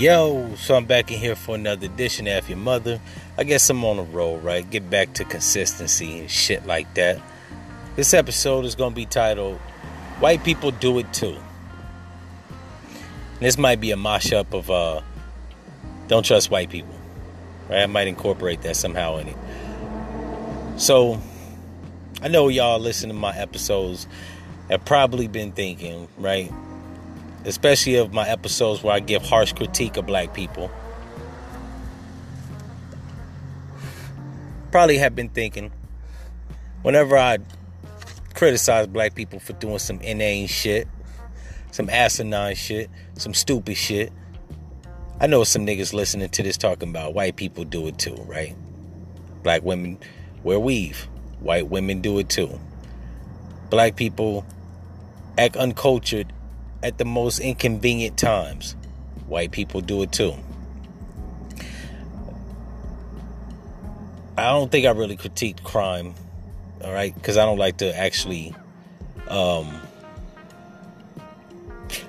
Yo, so I'm back in here for another edition of Your Mother. I guess I'm on a roll, right? Get back to consistency and shit like that. This episode is going to be titled White People Do It Too. This might be a mashup of uh, Don't Trust White People. Right? I might incorporate that somehow in it. So, I know y'all listening to my episodes have probably been thinking, right? Especially of my episodes where I give harsh critique of black people. Probably have been thinking whenever I criticize black people for doing some inane shit, some asinine shit, some stupid shit. I know some niggas listening to this talking about white people do it too, right? Black women wear weave. White women do it too. Black people act uncultured at the most inconvenient times. White people do it too. I don't think I really critiqued crime, all right, because I don't like to actually, um,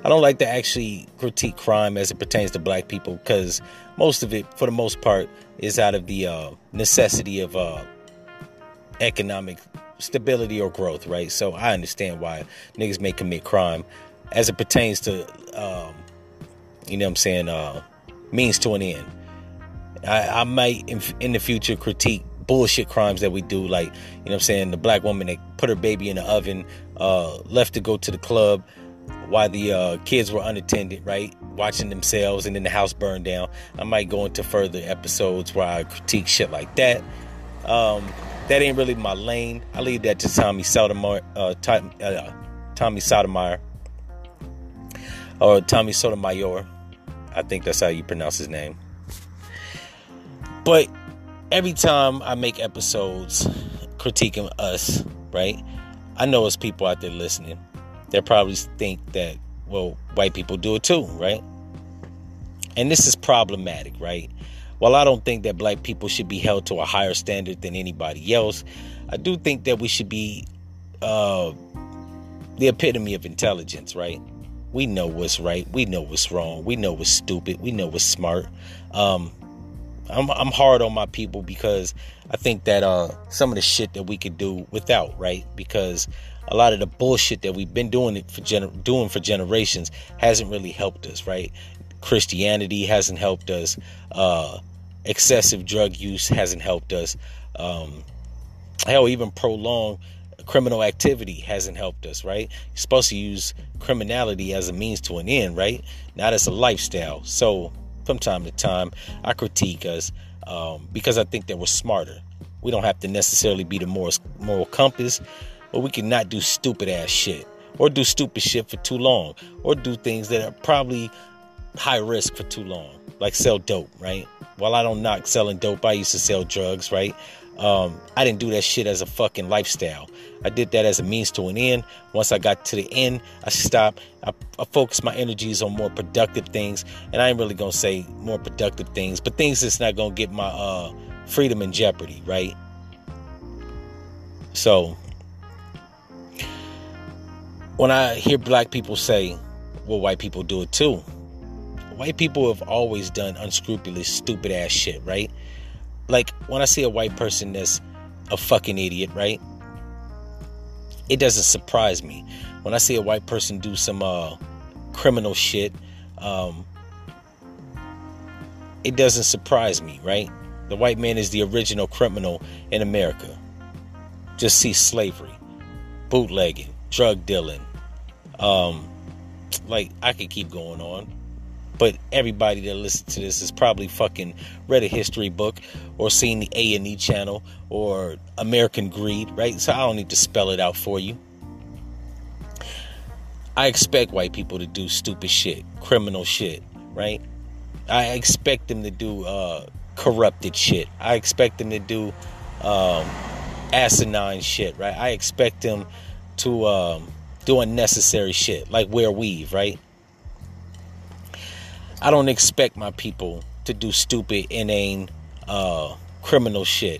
I don't like to actually critique crime as it pertains to black people because most of it, for the most part, is out of the uh, necessity of uh, economic stability or growth, right? So I understand why niggas may commit crime as it pertains to, um, you know what I'm saying, uh, means to an end. I, I might in, in, the future critique bullshit crimes that we do, like, you know what I'm saying, the black woman that put her baby in the oven, uh, left to go to the club while the uh, kids were unattended, right? Watching themselves and then the house burned down. I might go into further episodes where I critique shit like that. Um, that ain't really my lane. I leave that to Tommy Sotomayor, uh, uh Tommy Sotomayor or Tommy Sotomayor. I think that's how you pronounce his name. But every time I make episodes critiquing us, right? I know it's people out there listening. They probably think that, well, white people do it too, right? And this is problematic, right? While I don't think that black people should be held to a higher standard than anybody else, I do think that we should be uh, the epitome of intelligence, right? We know what's right. We know what's wrong. We know what's stupid. We know what's smart. Um, I'm, I'm hard on my people because I think that uh, some of the shit that we could do without, right? Because a lot of the bullshit that we've been doing it for gener- doing for generations hasn't really helped us, right? Christianity hasn't helped us. Uh, excessive drug use hasn't helped us. Um, hell, even prolonged criminal activity hasn't helped us, right? You're supposed to use criminality as a means to an end, right? Not as a lifestyle. So from time to time, I critique us um, because I think that we're smarter. We don't have to necessarily be the moral, moral compass, but we can not do stupid ass shit or do stupid shit for too long or do things that are probably high risk for too long, like sell dope, right? While I don't knock selling dope, I used to sell drugs, right? Um, I didn't do that shit as a fucking lifestyle. I did that as a means to an end. Once I got to the end, I stopped. I, I focused my energies on more productive things, and I ain't really gonna say more productive things, but things that's not gonna get my uh, freedom in jeopardy, right? So, when I hear black people say, "Well, white people do it too," white people have always done unscrupulous, stupid ass shit, right? Like when I see a white person that's a fucking idiot, right? It doesn't surprise me. When I see a white person do some uh, criminal shit, um, it doesn't surprise me, right? The white man is the original criminal in America. Just see slavery, bootlegging, drug dealing. Um, like I could keep going on. But everybody that listens to this has probably fucking read a history book or seen the A and E channel or American Greed, right? So I don't need to spell it out for you. I expect white people to do stupid shit, criminal shit, right? I expect them to do uh, corrupted shit. I expect them to do um, asinine shit, right? I expect them to um, do unnecessary shit, like wear weave, right? I don't expect my people to do stupid, inane, uh, criminal shit,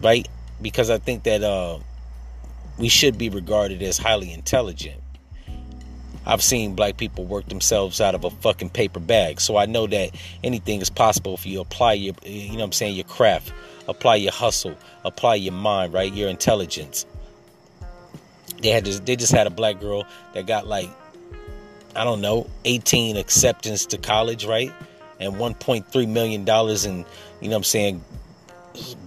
right? Because I think that uh, we should be regarded as highly intelligent. I've seen black people work themselves out of a fucking paper bag. So I know that anything is possible if you apply your, you know what I'm saying, your craft, apply your hustle, apply your mind, right? Your intelligence. They had this, they just had a black girl that got like, I don't know, 18 acceptance to college, right? And 1.3 million dollars in, you know I'm saying,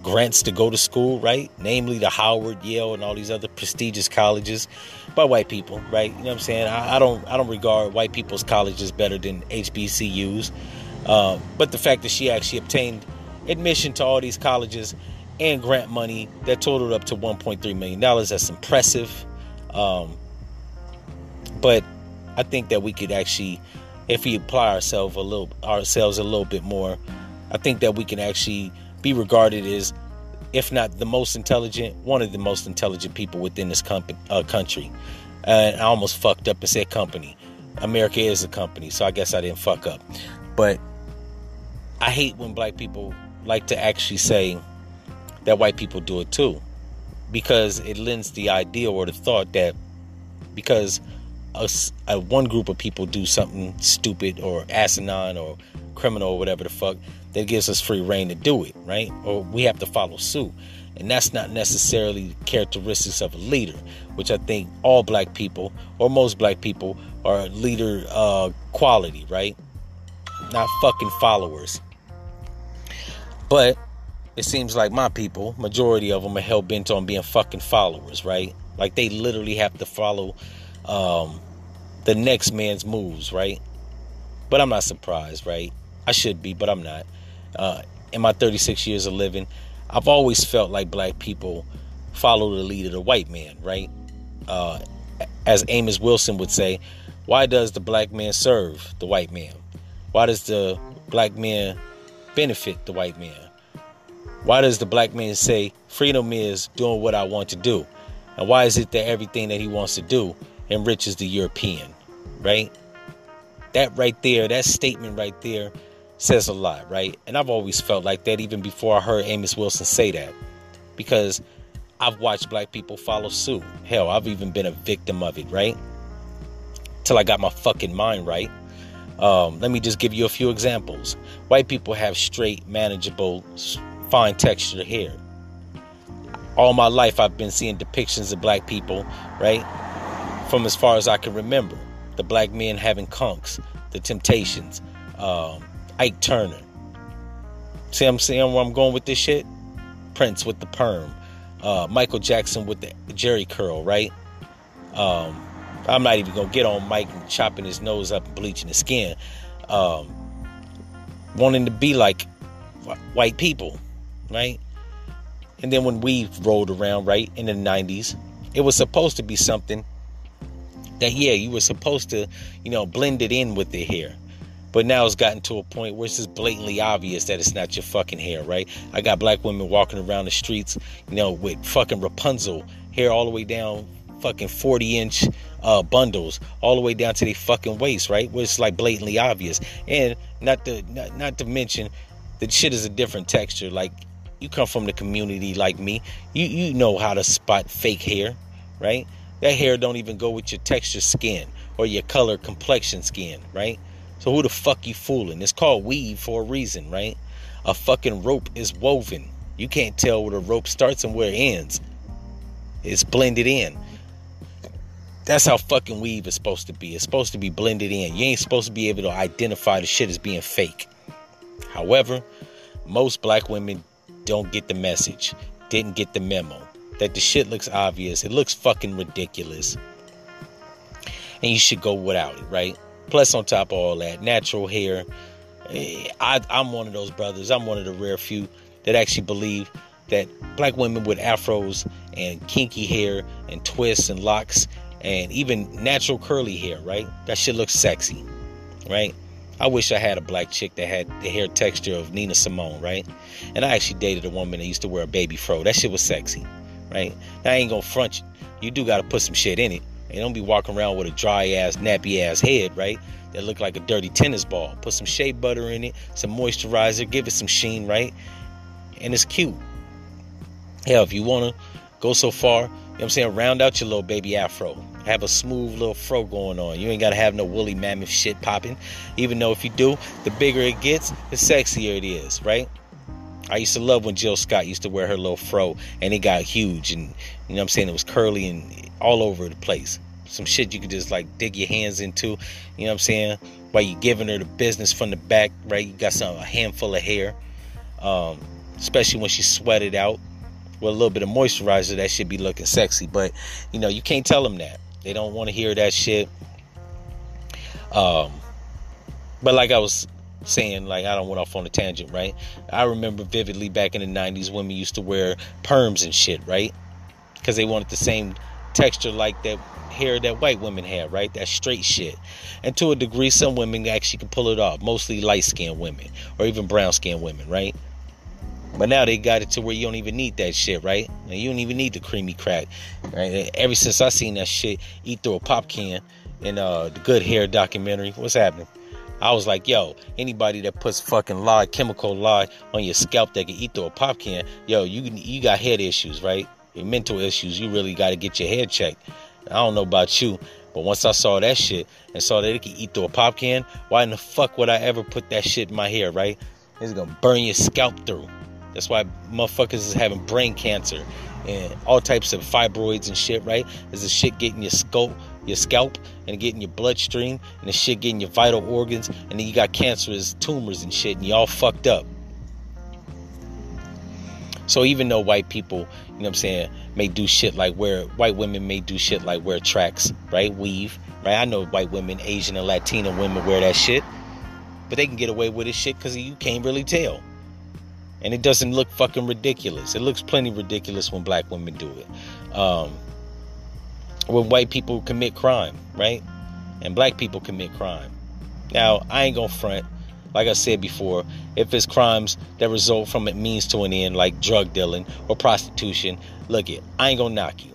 grants to go to school, right? Namely the Howard, Yale, and all these other prestigious colleges by white people, right? You know what I'm saying? I, I don't I don't regard white people's colleges better than HBCUs. Uh, but the fact that she actually obtained admission to all these colleges and grant money that totaled up to 1.3 million dollars, that's impressive. Um, but I think that we could actually, if we apply ourselves a little ourselves a little bit more, I think that we can actually be regarded as, if not the most intelligent, one of the most intelligent people within this company, uh, country. And I almost fucked up and said company. America is a company, so I guess I didn't fuck up. But I hate when black people like to actually say that white people do it too, because it lends the idea or the thought that because a, a one group of people do something stupid or asinine or criminal or whatever the fuck, that gives us free reign to do it, right? Or we have to follow suit. And that's not necessarily characteristics of a leader, which I think all black people or most black people are leader uh, quality, right? Not fucking followers. But it seems like my people, majority of them are hell bent on being fucking followers, right? Like they literally have to follow um, the next man's moves, right? But I'm not surprised, right? I should be, but I'm not. Uh, in my 36 years of living, I've always felt like black people follow the lead of the white man, right? Uh, as Amos Wilson would say, why does the black man serve the white man? Why does the black man benefit the white man? Why does the black man say freedom is doing what I want to do? And why is it that everything that he wants to do enriches the European, right? That right there, that statement right there says a lot, right? And I've always felt like that even before I heard Amos Wilson say that. Because I've watched black people follow suit. Hell, I've even been a victim of it, right? Till I got my fucking mind right. Um, let me just give you a few examples. White people have straight, manageable, fine textured hair. All my life, I've been seeing depictions of black people, right? From as far as I can remember. The black men having conks, the temptations, um, Ike Turner. See, I'm saying where I'm going with this shit. Prince with the perm, uh, Michael Jackson with the Jheri curl, right? Um, I'm not even gonna get on Mike and chopping his nose up and bleaching his skin. Um, wanting to be like white people, right? And then when we rolled around, right, in the 90s, it was supposed to be something that, yeah, you were supposed to, you know, blend it in with the hair. But now it's gotten to a point where it's just blatantly obvious that it's not your fucking hair, right? I got black women walking around the streets, you know, with fucking Rapunzel hair all the way down, fucking 40 inch uh, bundles, all the way down to their fucking waist, right? Where it's like blatantly obvious. And not to not, not to mention the shit is a different texture. Like you come from the community like me, you you know how to spot fake hair, right? That hair don't even go with your texture skin or your color complexion skin, right? So who the fuck you fooling? It's called weave for a reason, right? A fucking rope is woven. You can't tell where the rope starts and where it ends. It's blended in. That's how fucking weave is supposed to be. It's supposed to be blended in. You ain't supposed to be able to identify the shit as being fake. However, most black women don't get the message, didn't get the memo that the shit looks obvious. It looks fucking ridiculous. And you should go without it, right? Plus, on top of all that, natural hair. Eh, I, I'm one of those brothers. I'm one of the rare few that actually believe that black women with afros and kinky hair and twists and locks and even natural curly hair, right? That shit looks sexy, right? I wish I had a black chick that had the hair texture of Nina Simone, right? And I actually dated a woman that used to wear a baby fro. That shit was sexy, right? Now, I ain't gonna front you. You do gotta put some shit in it. And don't be walking around with a dry ass, nappy ass head, right? That look like a dirty tennis ball. Put some shea butter in it, some moisturizer, give it some sheen, right? And it's cute. Hell, if you wanna go so far, you know what I'm saying, round out your little baby afro. have a smooth little fro going on. You ain't gotta have no woolly mammoth shit popping. Even though if you do, the bigger it gets, the sexier it is, right? I used to love when Jill Scott used to wear her little fro and it got huge and you know what I'm saying it was curly and all over the place. Some shit you could just like dig your hands into, you know what I'm saying? While you giving her the business from the back, right? You got some a handful of hair. Um, especially when she sweated out with a little bit of moisturizer, that should be looking sexy. But you know, you can't tell them that. They don't want to hear that shit. Um, but like I was saying, like I don't went off on a tangent, right? I remember vividly back in the '90s, women used to wear perms and shit, right? Because they wanted the same texture like that hair that white women have, right? That straight shit. And to a degree, some women actually can pull it off. Mostly light skinned women or even brown skinned women, right? But now they got it to where you don't even need that shit, right? And you don't even need the creamy crack, right? Ever since I seen that shit eat through a pop can in uh, the Good Hair documentary, what's happening? I was like, yo, anybody that puts fucking lye, chemical lye on your scalp that can eat through a pop can, yo, you you got head issues, right? Your mental issues. You really got to get your head checked. I don't know about you, but once I saw that shit and saw that it could eat through a pop can, why in the fuck would I ever put that shit in my hair, right? It's gonna burn your scalp through. That's why motherfuckers is having brain cancer and all types of fibroids and shit, right? Is the shit getting your scalp, your scalp, and getting your bloodstream, and the shit getting your vital organs, and then you got cancerous tumors and shit, and you all fucked up. So even though white people, you know what I'm saying, may do shit like wear white women may do shit like wear tracks, right? Weave, right? I know white women, Asian and Latina women wear that shit. But they can get away with this shit because you can't really tell and it doesn't look fucking ridiculous. It looks plenty ridiculous when black women do it. Um, when white people commit crime, right? And black people commit crime. Now, I ain't gonna front. Like I said before, if it's crimes that result from a means to an end, like drug dealing or prostitution, look it, I ain't gonna knock you.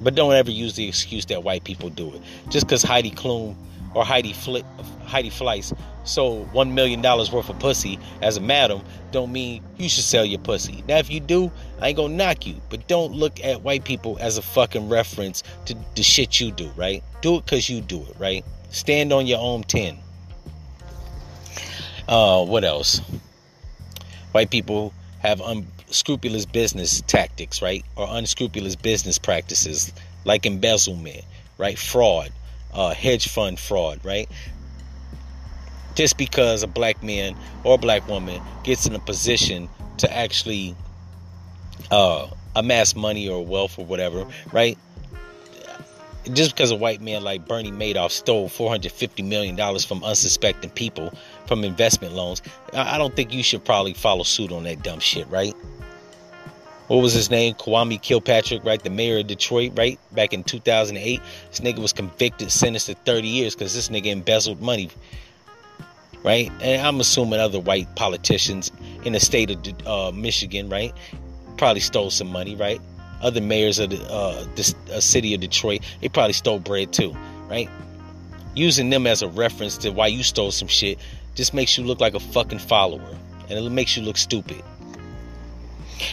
But don't ever use the excuse that white people do it. Just because Heidi Klum or Heidi Fli- Heidi Fleiss sold one million dollars worth of pussy as a madam, don't mean you should sell your pussy. Now, if you do, I ain't gonna knock you, but don't look at white people as a fucking reference to the shit you do, right? Do it because you do it, right? Stand on your own ten. Uh, what else? White people have unscrupulous business tactics, right? Or unscrupulous business practices like embezzlement, right? Fraud, uh, hedge fund fraud, right? Just because a black man or a black woman gets in a position to actually uh, amass money or wealth or whatever, right? Just because a white man like Bernie Madoff stole $450 million from unsuspecting people from investment loans, I don't think you should probably follow suit on that dumb shit, right? What was his name? Kwame Kilpatrick, right? The mayor of Detroit, right? Back in 2008. This nigga was convicted, sentenced to 30 years because this nigga embezzled money, right? And I'm assuming other white politicians in the state of uh, Michigan, right? Probably stole some money, right? Other mayors of the, uh, the uh, city of Detroit, they probably stole bread too, right? Using them as a reference to why you stole some shit just makes you look like a fucking follower. And it makes you look stupid.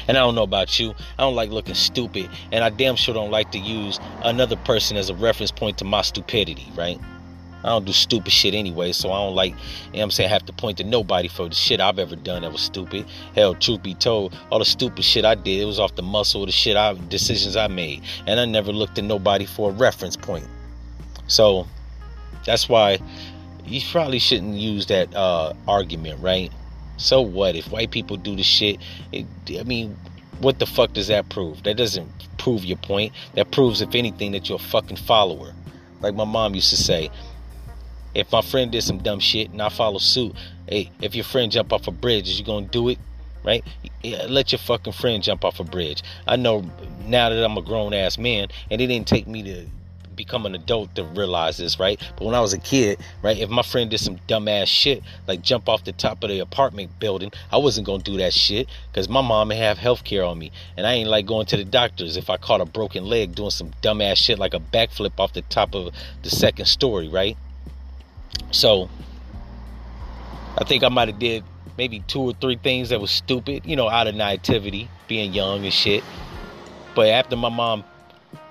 And I don't know about you. I don't like looking stupid. And I damn sure don't like to use another person as a reference point to my stupidity, right? I don't do stupid shit anyway, so I don't like, you know what I'm saying, have to point to nobody for the shit I've ever done that was stupid. Hell, truth be told, all the stupid shit I did, it was off the muscle of the shit I decisions I made. And I never looked to nobody for a reference point. So that's why you probably shouldn't use that uh, argument, right? So what if white people do the shit? It, I mean, what the fuck does that prove? That doesn't prove your point. That proves, if anything, that you're a fucking follower. Like my mom used to say, if my friend did some dumb shit and I follow suit, hey, if your friend jump off a bridge, is you gonna do it? Right? Yeah, let your fucking friend jump off a bridge. I know now that I'm a grown ass man, and it didn't take me to become an adult to realize this, right? But when I was a kid, right, if my friend did some dumbass shit, like jump off the top of the apartment building, I wasn't gonna do that shit because my mom may have health care on me, and I ain't like going to the doctors if I caught a broken leg doing some dumbass shit like a backflip off the top of the second story, right? So I think I might have did maybe two or three things that was stupid, you know, out of naivety, being young and shit. But after my mom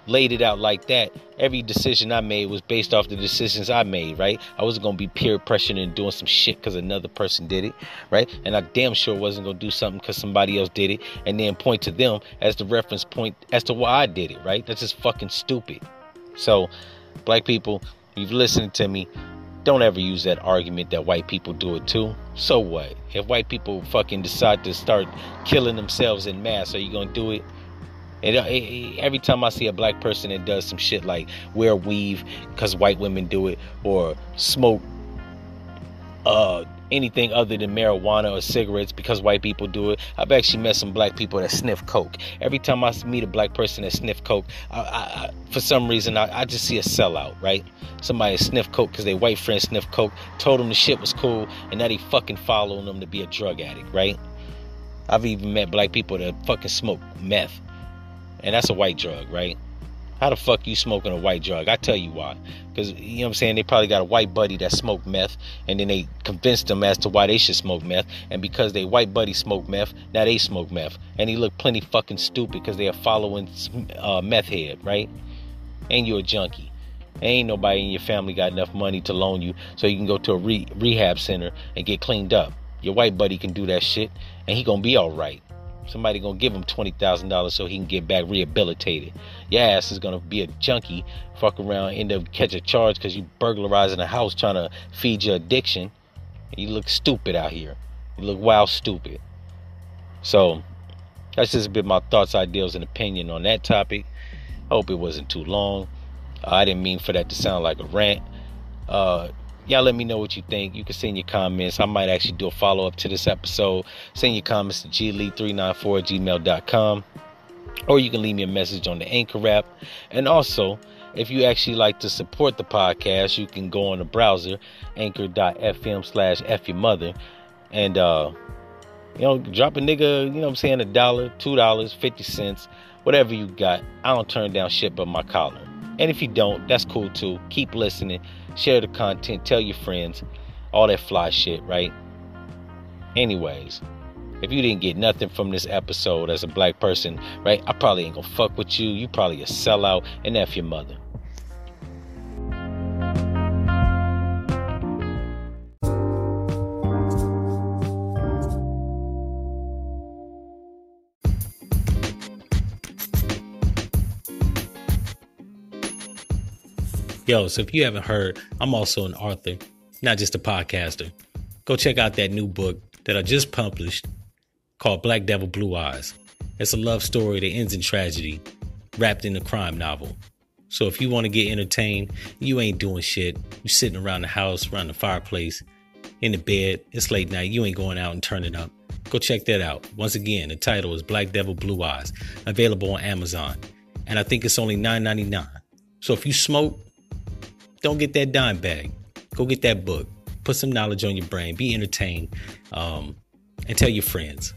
laid it out like that, every decision I made was based off the decisions I made, right? I wasn't gonna be peer pressuring and doing some shit because another person did it, right? And I damn sure wasn't gonna do something because somebody else did it and then point to them as the reference point as to why I did it, right? That's just fucking stupid. So, black people, you've listened to me. Don't ever use that argument that white people do it too. So what? If white people fucking decide to start killing themselves in mass, are you gonna do it? Uh, every time I see a black person that does some shit like wear weave because white women do it, or smoke uh, anything other than marijuana or cigarettes because white people do it. I've actually met some black people that sniff coke. Every time I meet a black person that sniff coke, I, I, I, for some reason I, just see a sellout, right? Somebody sniff coke because their white friend sniff coke, told them the shit was cool, and now they fucking following them to be a drug addict, right? I've even met black people that fucking smoke meth and that's a white drug, right? How the fuck you smoking a white drug? I tell you why. Because, you know what I'm saying? They probably got a white buddy that smoked meth, and then they convinced them as to why they should smoke meth. And because they white buddy smoked meth, now they smoke meth. And he looked plenty fucking stupid because they are following uh, meth head, right? And you're a junkie. Ain't nobody in your family got enough money to loan you so you can go to a re- rehab center and get cleaned up. Your white buddy can do that shit, and he gonna be all right. Somebody gonna give him twenty thousand dollars so he can get back rehabilitated. Your ass is gonna be a junkie, fuck around, end up catch a charge because you burglarizing a house trying to feed your addiction. You look stupid out here. You look wild stupid. So that's just a bit my thoughts, ideals, and opinion on that topic. I Hope it wasn't too long. I didn't mean for that to sound like a rant. Uh, y'all let me know what you think. You can send your comments. I might actually do a follow up to this episode. Send your comments to glee394 at gmail.com. Or you can leave me a message on the Anchor app. And also, if you actually like to support the podcast, you can go on the browser, anchor.fm slash F your mother. And, uh, you know, drop a nigga, you know I'm saying, a dollar, two dollars, fifty cents, whatever you got. I don't turn down shit but my collar. And if you don't, that's cool too. Keep listening share the content, tell your friends, all that fly shit, right? Anyways, if you didn't get nothing from this episode as a black person, right, I probably ain't gonna fuck with you. You probably a sellout, and F your mother. Yo, so if you haven't heard, I'm also an author, not just a podcaster. Go check out that new book that I just published called Black Devil Blue Eyes. It's a love story that ends in tragedy, wrapped in a crime novel. So if you want to get entertained, you ain't doing shit. You sitting around the house, around the fireplace, in the bed. It's late night. You ain't going out and turning up. Go check that out. Once again, the title is Black Devil Blue Eyes, available on Amazon, and I think it's only $9.99. So if you smoke, don't get that dime bag. Go get that book. Put some knowledge on your brain. Be entertained. Um, and tell your friends.